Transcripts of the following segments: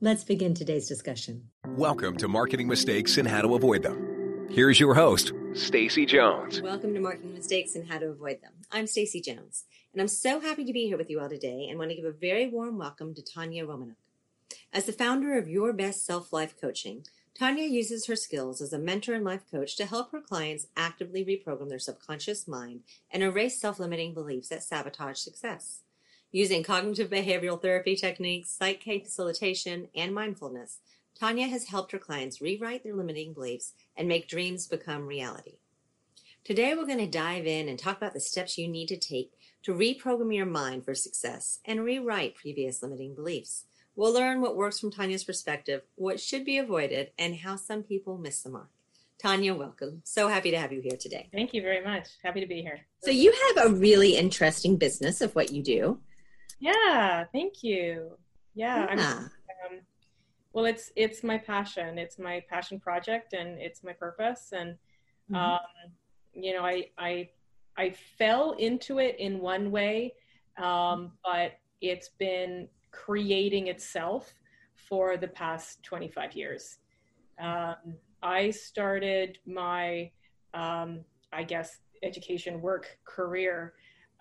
Let's begin today's discussion. Welcome to Marketing Mistakes and How to Avoid Them. Here's your host, Stacy Jones. Welcome to Marketing Mistakes and How to Avoid Them. I'm Stacy Jones, and I'm so happy to be here with you all today and want to give a very warm welcome to Tanya Romanuk. As the founder of Your Best Self Life Coaching, Tanya uses her skills as a mentor and life coach to help her clients actively reprogram their subconscious mind and erase self limiting beliefs that sabotage success. Using cognitive behavioral therapy techniques, psych K facilitation, and mindfulness, Tanya has helped her clients rewrite their limiting beliefs and make dreams become reality. Today, we're going to dive in and talk about the steps you need to take to reprogram your mind for success and rewrite previous limiting beliefs. We'll learn what works from Tanya's perspective, what should be avoided, and how some people miss the mark. Tanya, welcome. So happy to have you here today. Thank you very much. Happy to be here. So, you have a really interesting business of what you do. Yeah, thank you. Yeah, yeah. Um, well, it's it's my passion. It's my passion project, and it's my purpose. And mm-hmm. um, you know, I I I fell into it in one way, um, but it's been creating itself for the past 25 years. Um, I started my, um, I guess, education work career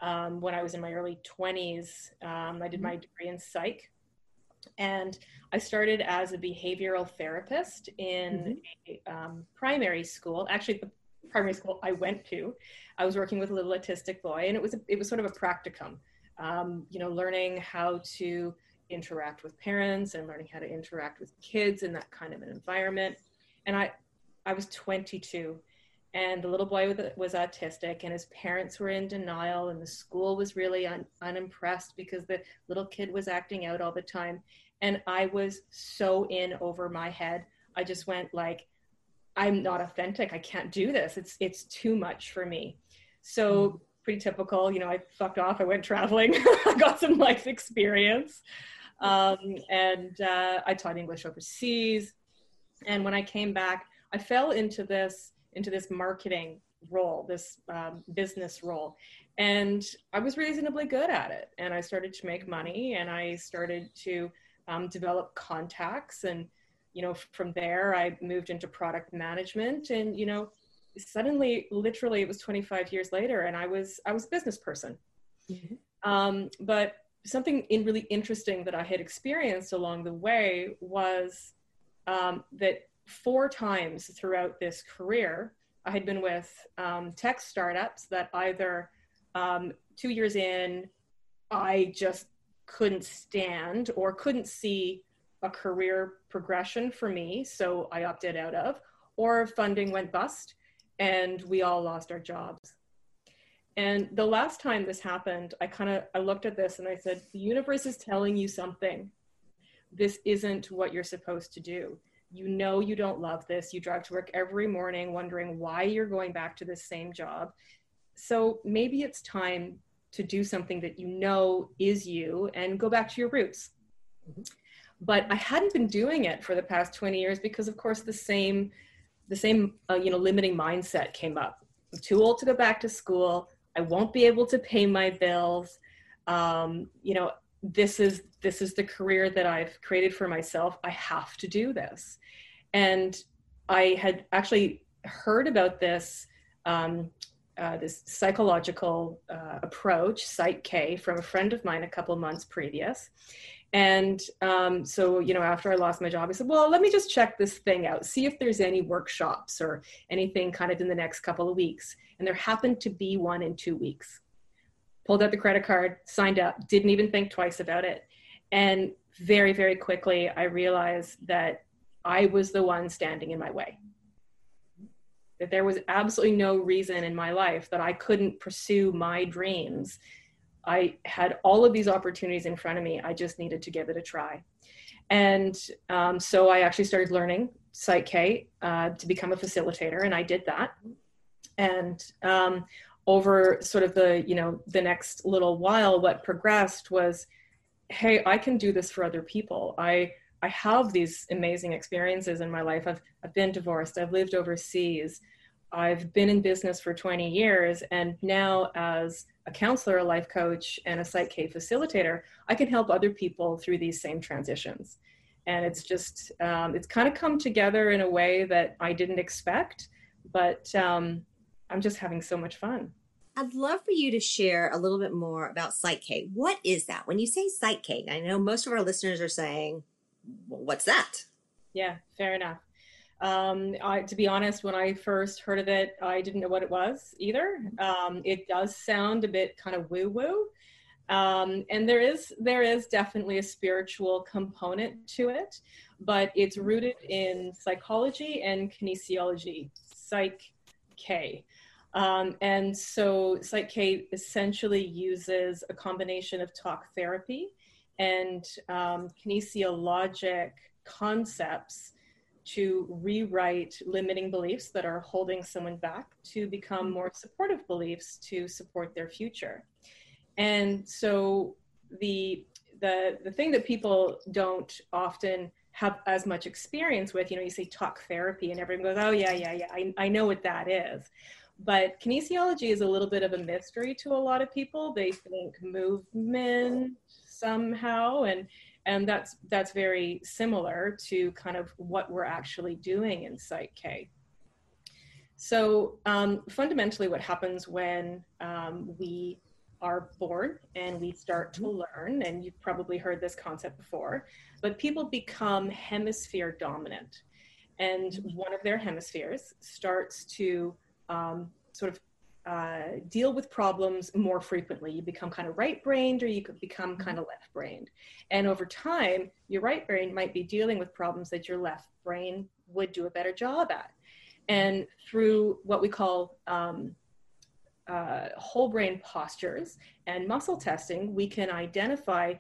um, when I was in my early 20s. Um, I did mm-hmm. my degree in psych. And I started as a behavioral therapist in mm-hmm. a um, primary school. Actually, the primary school I went to, I was working with a little autistic boy, and it was a, it was sort of a practicum. Um, you know, learning how to interact with parents and learning how to interact with kids in that kind of an environment. And I, I was 22 and the little boy was autistic and his parents were in denial and the school was really un- unimpressed because the little kid was acting out all the time. And i was so in over my head. I just went like i'm not authentic. I can't do this. It's it's too much for me. So mm. pretty typical you know i fucked off. I went traveling. I got some life experience. Um, and uh, i taught english overseas. And when i came back i fell into this into this marketing role, this um, business role. And I was reasonably good at it. And I started to make money and I started to um, develop contacts. And, you know, from there, I moved into product management. And, you know, suddenly, literally, it was 25 years later and I was, I was a business person. Mm-hmm. Um, but something in really interesting that I had experienced along the way was um, that four times throughout this career, I had been with um, tech startups that either um, two years in, I just couldn't stand or couldn't see a career progression for me, so I opted out of, or funding went bust and we all lost our jobs. And the last time this happened, I kind of I looked at this and I said, the universe is telling you something. This isn't what you're supposed to do you know you don't love this. You drive to work every morning wondering why you're going back to the same job. So maybe it's time to do something that you know is you and go back to your roots. Mm-hmm. but i hadn't been doing it for the past 20 years because of course the same the same uh, you know limiting mindset came up. I'm too old to go back to school. I won't be able to pay my bills. Um, you know this is this is the career that I've created for myself. I have to do this. And I had actually heard about this um, uh, this psychological uh, approach, Psych K, from a friend of mine a couple months previous. And um, so, you know, after I lost my job, I said, well, let me just check this thing out, see if there's any workshops or anything kind of in the next couple of weeks. And there happened to be one in two weeks pulled out the credit card, signed up, didn't even think twice about it. And very, very quickly, I realized that I was the one standing in my way. That there was absolutely no reason in my life that I couldn't pursue my dreams. I had all of these opportunities in front of me. I just needed to give it a try. And um, so I actually started learning Psych K uh, to become a facilitator, and I did that. And um, over sort of the you know the next little while, what progressed was, hey, I can do this for other people. I I have these amazing experiences in my life. I've I've been divorced. I've lived overseas. I've been in business for 20 years, and now as a counselor, a life coach, and a Psych K facilitator, I can help other people through these same transitions. And it's just, um, it's kind of come together in a way that I didn't expect, but um, I'm just having so much fun. I'd love for you to share a little bit more about Psych K. What is that? When you say Psych K, I know most of our listeners are saying, well, what's that? Yeah, fair enough. Um, I, to be honest, when I first heard of it, I didn't know what it was either. Um, it does sound a bit kind of woo woo. Um, and there is there is definitely a spiritual component to it, but it's rooted in psychology and kinesiology, Psych K. Um, and so Psych essentially uses a combination of talk therapy and um, kinesiologic concepts to rewrite limiting beliefs that are holding someone back to become more supportive beliefs to support their future. And so the the the thing that people don't often have as much experience with, you know, you say talk therapy and everyone goes, oh yeah, yeah, yeah, I, I know what that is. But kinesiology is a little bit of a mystery to a lot of people. They think movement somehow and and that's that's very similar to kind of what we're actually doing in Psych K. So um, fundamentally, what happens when um, we are born and we start to mm-hmm. learn, and you've probably heard this concept before, but people become hemisphere dominant, and mm-hmm. one of their hemispheres starts to um, sort of uh, deal with problems more frequently. You become kind of right brained or you could become mm-hmm. kind of left brained. And over time, your right brain might be dealing with problems that your left brain would do a better job at. And through what we call um, uh, whole brain postures and muscle testing, we can identify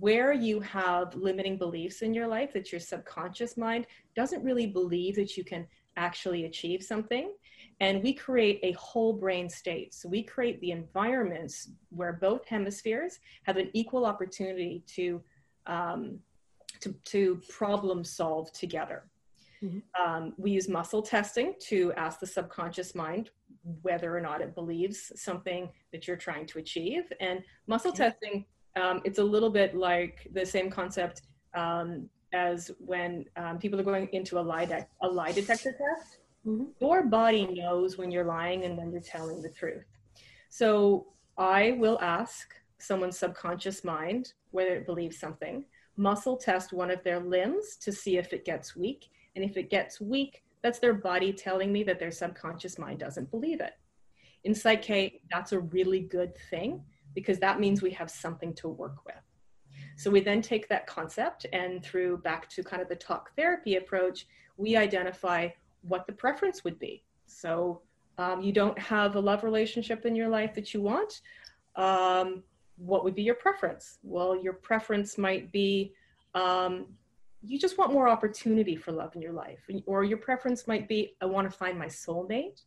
where you have limiting beliefs in your life that your subconscious mind doesn't really believe that you can actually achieve something and we create a whole brain state. So we create the environments where both hemispheres have an equal opportunity to, um, to, to problem solve together. Mm-hmm. Um, we use muscle testing to ask the subconscious mind whether or not it believes something that you're trying to achieve. And muscle okay. testing, um, it's a little bit like the same concept um, as when um, people are going into a lie, de- a lie detector test. Mm-hmm. Your body knows when you're lying and when you're telling the truth. So I will ask someone's subconscious mind whether it believes something, muscle test one of their limbs to see if it gets weak. And if it gets weak, that's their body telling me that their subconscious mind doesn't believe it. In Psych K, that's a really good thing because that means we have something to work with. So we then take that concept and through back to kind of the talk therapy approach, we identify what the preference would be. So um, you don't have a love relationship in your life that you want. Um, what would be your preference? Well, your preference might be um, you just want more opportunity for love in your life, or your preference might be I want to find my soulmate.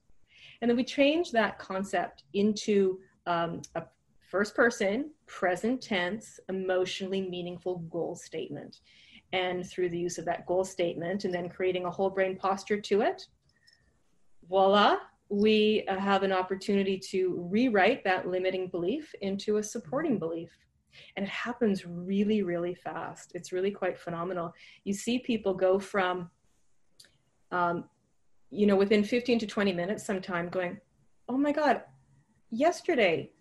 And then we change that concept into um, a first person, present tense, emotionally meaningful goal statement and through the use of that goal statement and then creating a whole brain posture to it, voila, we have an opportunity to rewrite that limiting belief into a supporting belief. And it happens really, really fast. It's really quite phenomenal. You see people go from, um, you know, within 15 to 20 minutes sometime going, oh my God, yesterday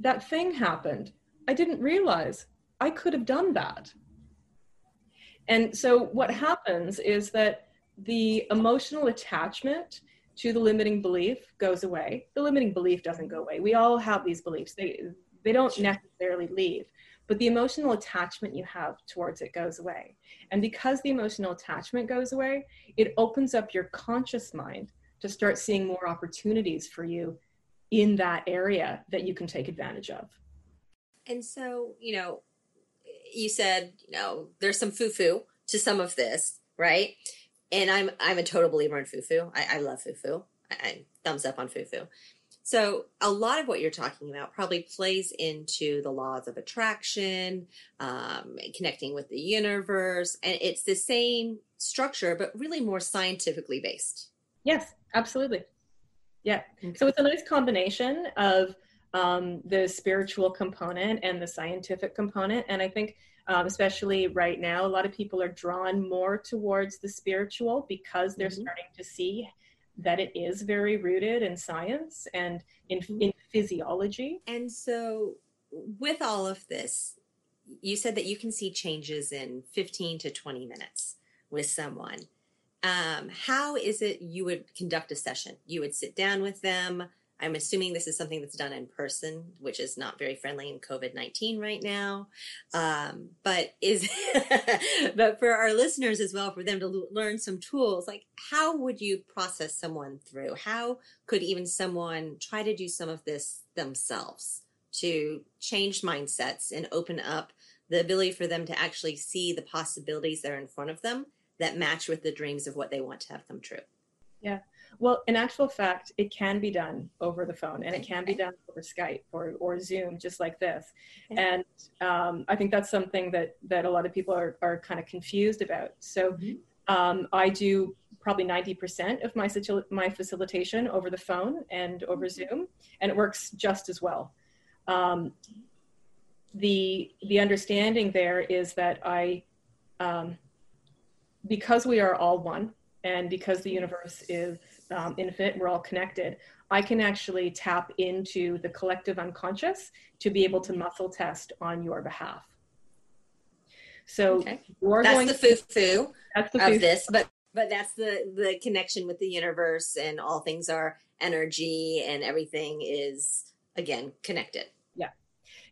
that thing happened. I didn't realize I could have done that. And so what happens is that the emotional attachment to the limiting belief goes away. The limiting belief doesn't go away. We all have these beliefs. They they don't necessarily leave, but the emotional attachment you have towards it goes away. And because the emotional attachment goes away, it opens up your conscious mind to start seeing more opportunities for you in that area that you can take advantage of. And so, you know, you said, you know, there's some foo-foo to some of this, right? And I'm I'm a total believer in foo-foo. I, I love foo-foo. I, I thumbs up on foo-foo. So a lot of what you're talking about probably plays into the laws of attraction, um, connecting with the universe, and it's the same structure, but really more scientifically based. Yes, absolutely. Yeah. Okay. So it's a nice combination of um, the spiritual component and the scientific component. And I think, um, especially right now, a lot of people are drawn more towards the spiritual because they're mm-hmm. starting to see that it is very rooted in science and in, mm-hmm. in physiology. And so, with all of this, you said that you can see changes in 15 to 20 minutes with someone. Um, how is it you would conduct a session? You would sit down with them I'm assuming this is something that's done in person, which is not very friendly in COVID 19 right now. Um, but is, but for our listeners as well, for them to l- learn some tools, like how would you process someone through? How could even someone try to do some of this themselves to change mindsets and open up the ability for them to actually see the possibilities that are in front of them that match with the dreams of what they want to have come true? Yeah. Well, in actual fact, it can be done over the phone and it can be done over Skype or, or Zoom, just like this. And um, I think that's something that, that a lot of people are, are kind of confused about. So mm-hmm. um, I do probably 90% of my, my facilitation over the phone and over mm-hmm. Zoom, and it works just as well. Um, the, the understanding there is that I, um, because we are all one, and because the universe is um, infinite, we're all connected, I can actually tap into the collective unconscious to be able to muscle test on your behalf. So okay. you're that's going the foo-foo that's the of this, but but that's the the connection with the universe and all things are energy and everything is again connected. Yeah,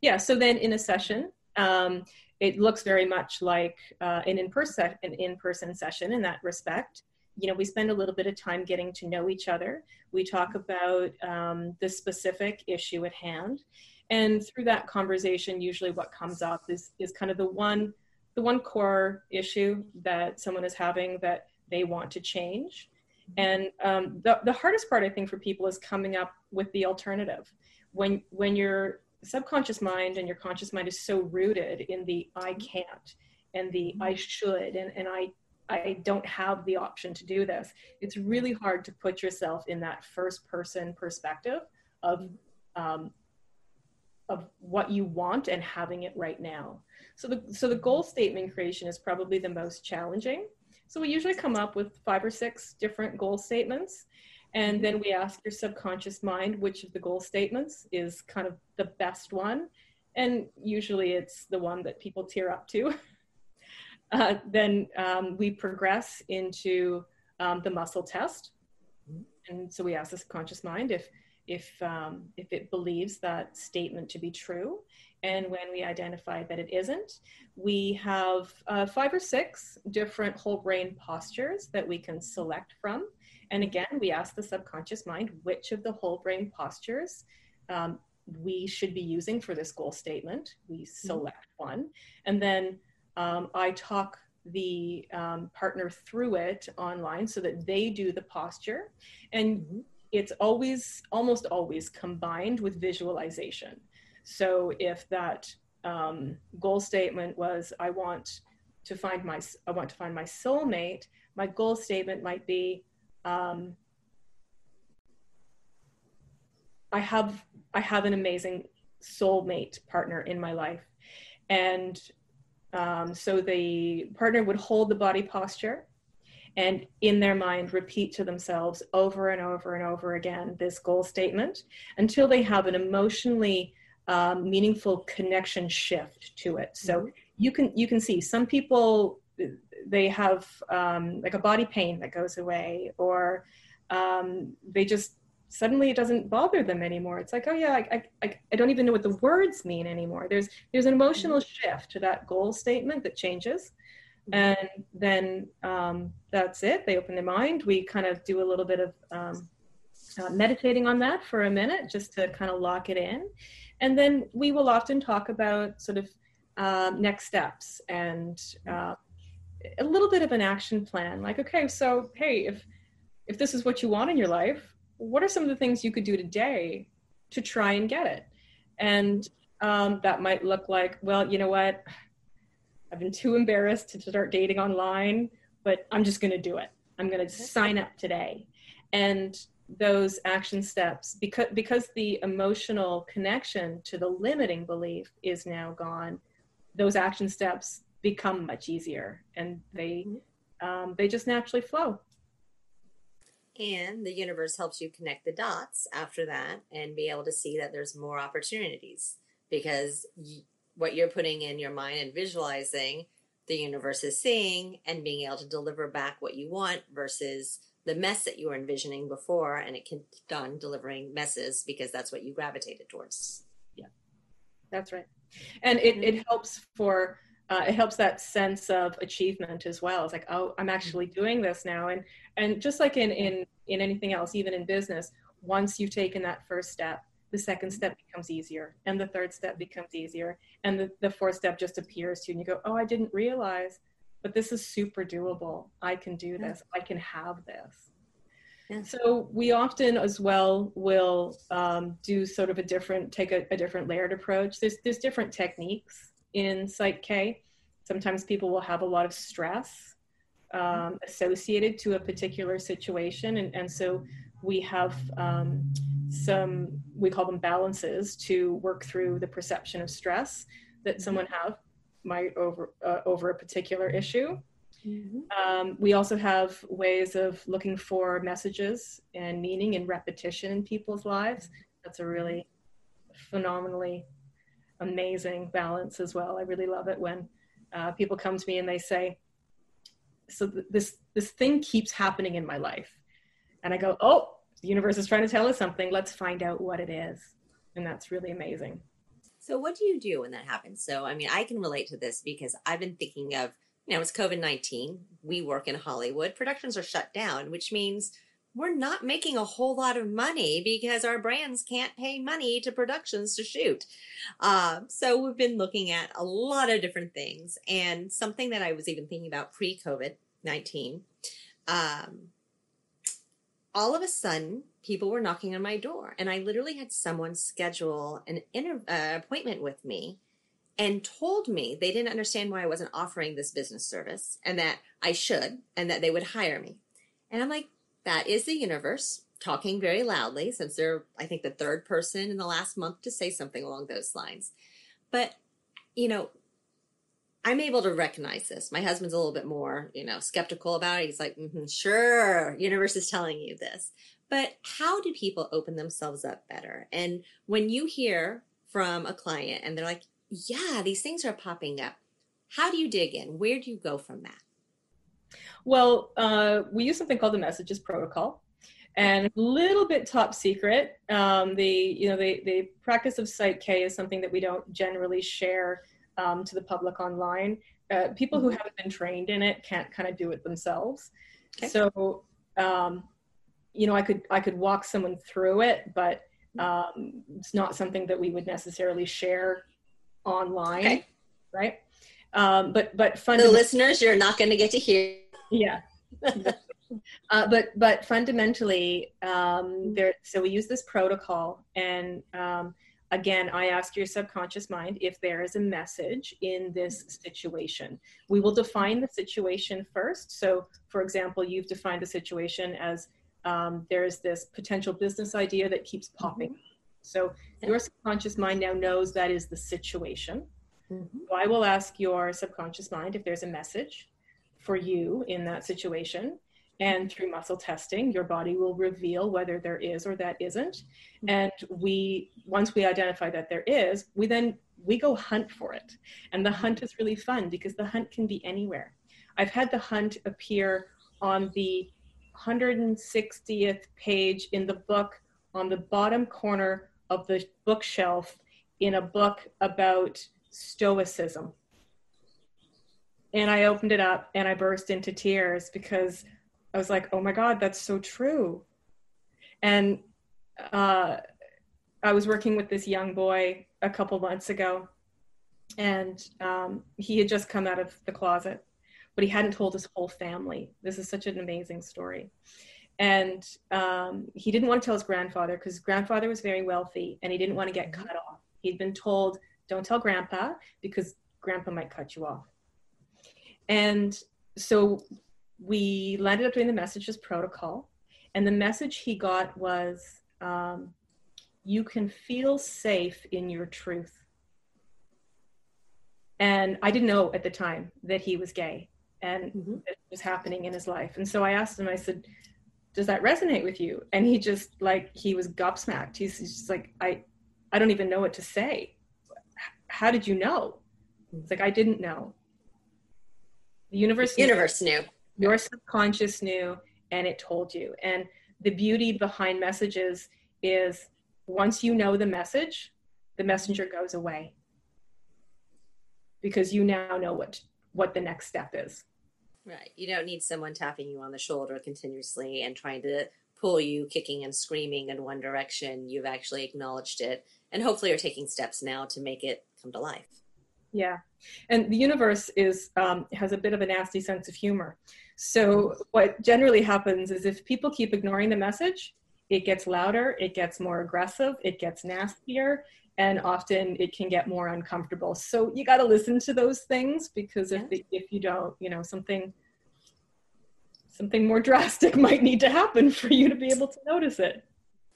yeah. So then in a session, um, it looks very much like uh, an in-person an in-person session in that respect you know, we spend a little bit of time getting to know each other. We talk about um, the specific issue at hand. And through that conversation, usually what comes up is, is kind of the one, the one core issue that someone is having that they want to change. And um, the, the hardest part, I think, for people is coming up with the alternative. When, when your subconscious mind and your conscious mind is so rooted in the I can't and the I should and, and I I don't have the option to do this. It's really hard to put yourself in that first person perspective of um, of what you want and having it right now. So the so the goal statement creation is probably the most challenging. So we usually come up with five or six different goal statements. And then we ask your subconscious mind which of the goal statements is kind of the best one. And usually it's the one that people tear up to. Uh, then um, we progress into um, the muscle test. And so we ask the conscious mind if, if, um, if it believes that statement to be true. And when we identify that it isn't, we have uh, five or six different whole brain postures that we can select from. And again, we ask the subconscious mind which of the whole brain postures um, we should be using for this goal statement. We select mm-hmm. one. And then um, I talk the um, partner through it online so that they do the posture. And it's always, almost always combined with visualization. So if that um, goal statement was, I want to find my, I want to find my soulmate, my goal statement might be, um, I have, I have an amazing soulmate partner in my life. And um, so the partner would hold the body posture and in their mind repeat to themselves over and over and over again this goal statement until they have an emotionally um, meaningful connection shift to it. So mm-hmm. you can you can see some people they have um, like a body pain that goes away or um, they just suddenly it doesn't bother them anymore. It's like, oh yeah, I, I, I don't even know what the words mean anymore. There's there's an emotional mm-hmm. shift to that goal statement that changes, mm-hmm. and then um, that's it. They open their mind. We kind of do a little bit of um, uh, meditating on that for a minute, just to kind of lock it in, and then we will often talk about sort of um, next steps and uh, a little bit of an action plan. Like, okay, so hey, if if this is what you want in your life, what are some of the things you could do today to try and get it? And um, that might look like, well, you know what? I've been too embarrassed to start dating online, but I'm just going to do it. I'm going to sign up today. And those action steps because because the emotional connection to the limiting belief is now gone those action steps become much easier and they mm-hmm. um, they just naturally flow and the universe helps you connect the dots after that and be able to see that there's more opportunities because y- what you're putting in your mind and visualizing the universe is seeing and being able to deliver back what you want versus the mess that you were envisioning before and it can done delivering messes because that's what you gravitated towards. Yeah. That's right. And it, mm-hmm. it helps for uh, it helps that sense of achievement as well it's like oh i'm actually mm-hmm. doing this now and and just like in in in anything else even in business once you've taken that first step the second step becomes easier and the third step becomes easier and the, the fourth step just appears to you and you go oh i didn't realize but this is super doable. I can do this. I can have this. Yeah. So we often as well will um, do sort of a different, take a, a, different layered approach. There's there's different techniques in Psych K. Sometimes people will have a lot of stress um, associated to a particular situation, and and so we have um, some we call them balances to work through the perception of stress that mm-hmm. someone have might over uh, over a particular issue. Mm-hmm. Um, we also have ways of looking for messages and meaning and repetition in people's lives. That's a really phenomenally amazing balance as well. I really love it when uh, people come to me and they say, "So th- this this thing keeps happening in my life," and I go, "Oh, the universe is trying to tell us something. Let's find out what it is," and that's really amazing. So, what do you do when that happens? So, I mean, I can relate to this because I've been thinking of, you know, it's COVID 19. We work in Hollywood, productions are shut down, which means we're not making a whole lot of money because our brands can't pay money to productions to shoot. Uh, so, we've been looking at a lot of different things. And something that I was even thinking about pre COVID 19, um, all of a sudden, people were knocking on my door and i literally had someone schedule an inter- uh, appointment with me and told me they didn't understand why i wasn't offering this business service and that i should and that they would hire me and i'm like that is the universe talking very loudly since they're i think the third person in the last month to say something along those lines but you know I'm able to recognize this. My husband's a little bit more, you know, skeptical about it. He's like, mm-hmm, sure, universe is telling you this. But how do people open themselves up better? And when you hear from a client and they're like, yeah, these things are popping up, how do you dig in? Where do you go from that? Well, uh, we use something called the messages protocol and a little bit top secret. Um, the you know the the practice of Psych K is something that we don't generally share um, to the public online. Uh, people who mm-hmm. haven't been trained in it can't kind of do it themselves. Okay. So um, you know, I could I could walk someone through it, but um, it's not something that we would necessarily share online, okay. right? Um, but but the listeners, you're not going to get to hear. Yeah. uh, but but fundamentally, um, there. So we use this protocol, and um, again, I ask your subconscious mind if there is a message in this situation. We will define the situation first. So, for example, you've defined the situation as um, there's this potential business idea that keeps mm-hmm. popping. Mm-hmm. So your subconscious mind now knows that is the situation. Mm-hmm. So I will ask your subconscious mind if there's a message for you in that situation. And through muscle testing, your body will reveal whether there is or that isn't. Mm-hmm. And we, once we identify that there is, we then we go hunt for it. And the hunt is really fun because the hunt can be anywhere. I've had the hunt appear on the 160th page in the book on the bottom corner of the bookshelf in a book about stoicism. And I opened it up and I burst into tears because I was like, oh my God, that's so true. And uh, I was working with this young boy a couple months ago, and um, he had just come out of the closet, but he hadn't told his whole family. This is such an amazing story. And um, he didn't want to tell his grandfather because his grandfather was very wealthy and he didn't want to get cut off. He'd been told, don't tell grandpa because grandpa might cut you off. And so we landed up doing the messages protocol. And the message he got was, um, you can feel safe in your truth. And I didn't know at the time that he was gay and mm-hmm. it was happening in his life. And so I asked him, I said, does that resonate with you? And he just like, he was gobsmacked. He's, he's just like, I, I don't even know what to say. How did you know? It's like, I didn't know. The universe, the universe knew. Your subconscious knew and it told you. And the beauty behind messages is once you know the message, the messenger goes away because you now know what what the next step is. Right. You don't need someone tapping you on the shoulder continuously and trying to pull you kicking and screaming in one direction. You've actually acknowledged it and hopefully are taking steps now to make it come to life. Yeah. And the universe is um, has a bit of a nasty sense of humor. So what generally happens is if people keep ignoring the message, it gets louder, it gets more aggressive, it gets nastier, and often it can get more uncomfortable. So you got to listen to those things because if the, if you don't, you know, something something more drastic might need to happen for you to be able to notice it.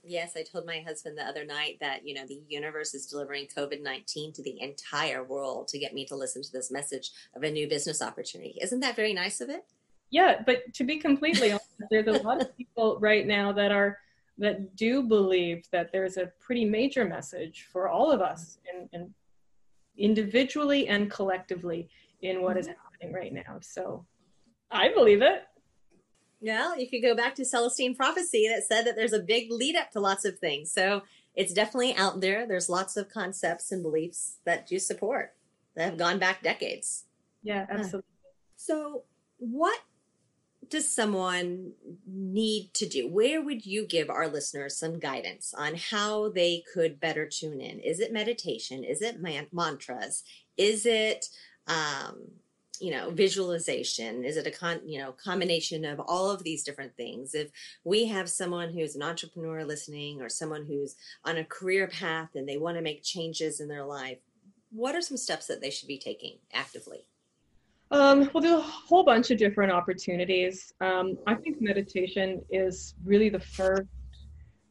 Yes, I told my husband the other night that, you know, the universe is delivering COVID 19 to the entire world to get me to listen to this message of a new business opportunity. Isn't that very nice of it? Yeah, but to be completely honest, there's a lot of people right now that are that do believe that there's a pretty major message for all of us and, and individually and collectively in what is mm-hmm. happening right now. So I believe it. Well, you could go back to Celestine prophecy that said that there's a big lead up to lots of things. So it's definitely out there. There's lots of concepts and beliefs that you support that have gone back decades. Yeah, absolutely. So, what does someone need to do? Where would you give our listeners some guidance on how they could better tune in? Is it meditation? Is it man- mantras? Is it um, you know visualization? Is it a con you know combination of all of these different things? If we have someone who's an entrepreneur listening or someone who's on a career path and they want to make changes in their life what are some steps that they should be taking actively? Um, well, there's a whole bunch of different opportunities. Um, I think meditation is really the first,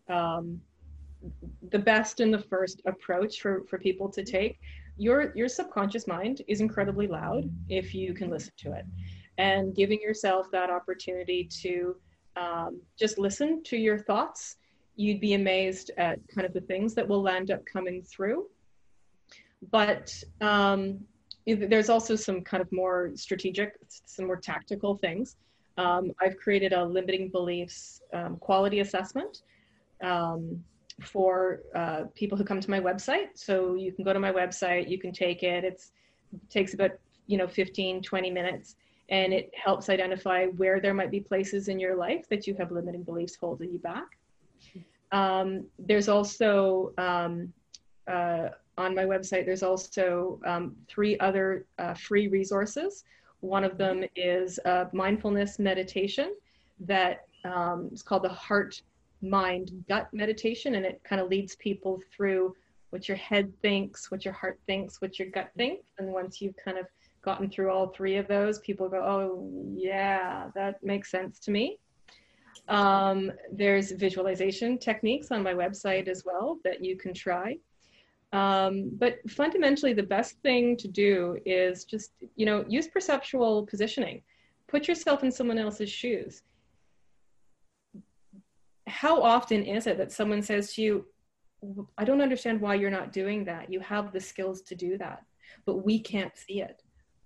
um, the best and the first approach for, for people to take your your subconscious mind is incredibly loud if you can listen to it. And giving yourself that opportunity to um, just listen to your thoughts you'd be amazed at kind of the things that will end up coming through. But um, there's also some kind of more strategic some more tactical things. Um, i've created a limiting beliefs um, quality assessment. Um, for uh, people who come to my website. So you can go to my website, you can take it. It's, it takes about, you know, 15, 20 minutes and it helps identify where there might be places in your life that you have limiting beliefs holding you back. Um, there's also um, uh, on my website, there's also um, three other uh, free resources. One of them is a mindfulness meditation that um, is called the Heart mind gut meditation and it kind of leads people through what your head thinks what your heart thinks what your gut thinks. And once you've kind of gotten through all three of those people go oh yeah that makes sense to me. Um, there's visualization techniques on my website as well that you can try. Um, but fundamentally the best thing to do is just you know use perceptual positioning. Put yourself in someone else's shoes how often is it that someone says to you, I don't understand why you're not doing that. You have the skills to do that, but we can't see it.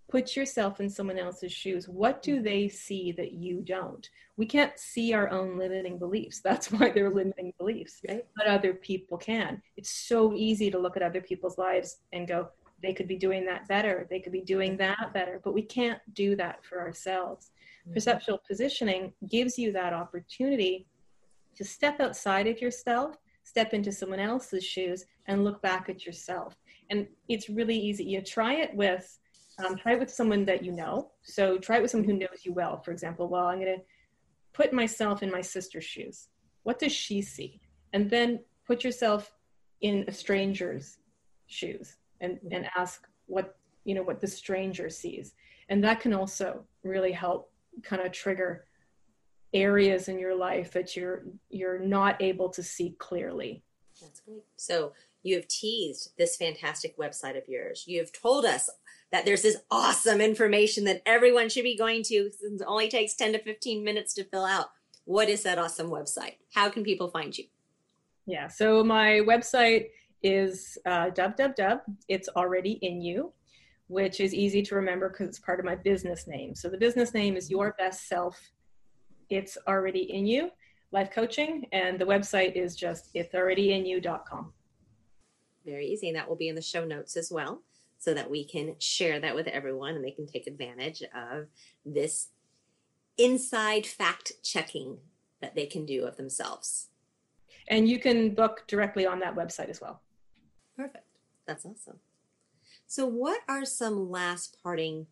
Put yourself in someone else's shoes. What do they see that you don't? We can't see our own limiting beliefs. That's why they're limiting beliefs, right? But other people can. It's so easy to look at other people's lives and go, they could be doing that better. They could be doing that better, but we can't do that for ourselves. Mm-hmm. Perceptual positioning gives you that opportunity to step outside of yourself, step into someone else's shoes, and look back at yourself. And it's really easy. You try it with um, try it with someone that you know. So try it with someone who knows you well. For example, well, I'm going to put myself in my sister's shoes. What does she see? And then put yourself in a stranger's shoes and, and ask what you know what the stranger sees. And that can also really help kind of trigger areas in your life that you're you're not able to see clearly. That's great. So you have teased this fantastic website of yours. You have told us that there's this awesome information that everyone should be going to since it only takes 10 to 15 minutes to fill out. What is that awesome website? How can people find you? Yeah, so my website is uh, www. It's already in you, which is easy to remember because it's part of my business name. So the business name is Your Best Self. It's already in you, life coaching, and the website is just it's already in you.com. Very easy, and that will be in the show notes as well so that we can share that with everyone and they can take advantage of this inside fact checking that they can do of themselves. And you can book directly on that website as well. Perfect. That's awesome. So, what are some last parting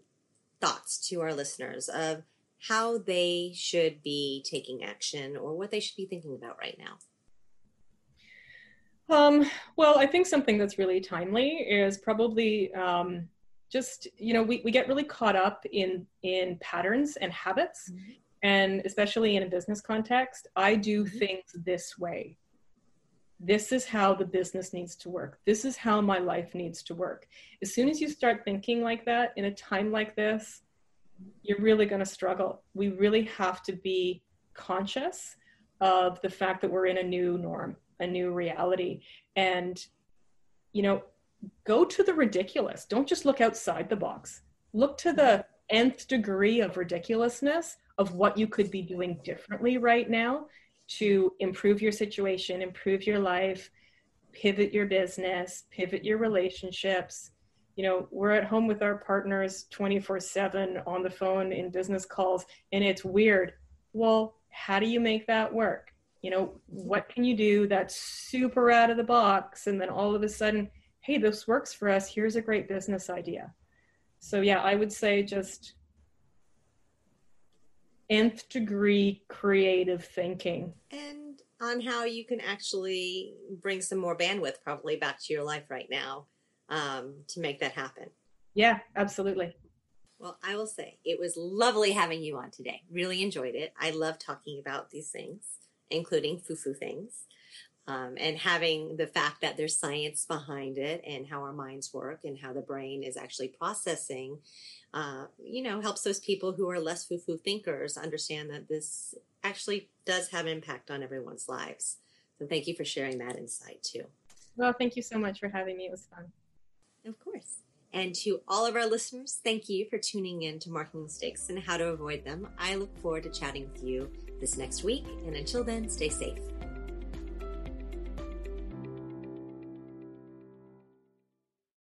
thoughts to our listeners of how they should be taking action or what they should be thinking about right now? Um, well, I think something that's really timely is probably um, just you know we, we get really caught up in in patterns and habits, mm-hmm. and especially in a business context, I do mm-hmm. things this way. This is how the business needs to work. This is how my life needs to work. As soon as you start thinking like that in a time like this, you're really going to struggle. We really have to be conscious of the fact that we're in a new norm a new reality. And you know go to the ridiculous. Don't just look outside the box. Look to the nth degree of ridiculousness of what you could be doing differently right now to improve your situation improve your life pivot your business pivot your relationships you know we're at home with our partners 24 7 on the phone in business calls and it's weird. Well how do you make that work? You know what can you do that's super out of the box and then all of a sudden hey this works for us here's a great business idea. So yeah i would say just nth degree creative thinking. And on how you can actually bring some more bandwidth probably back to your life right now um, to make that happen yeah absolutely well, I will say it was lovely having you on today. Really enjoyed it. I love talking about these things including foo-foo things. Um, and having the fact that there's science behind it and how our minds work and how the brain is actually processing, uh, you know, helps those people who are less foo-foo thinkers understand that this actually does have impact on everyone's lives. So thank you for sharing that insight too. Well, thank you so much for having me. It was fun. Of course. And to all of our listeners, thank you for tuning in to Marketing Mistakes and How to Avoid Them. I look forward to chatting with you this next week. And until then, stay safe.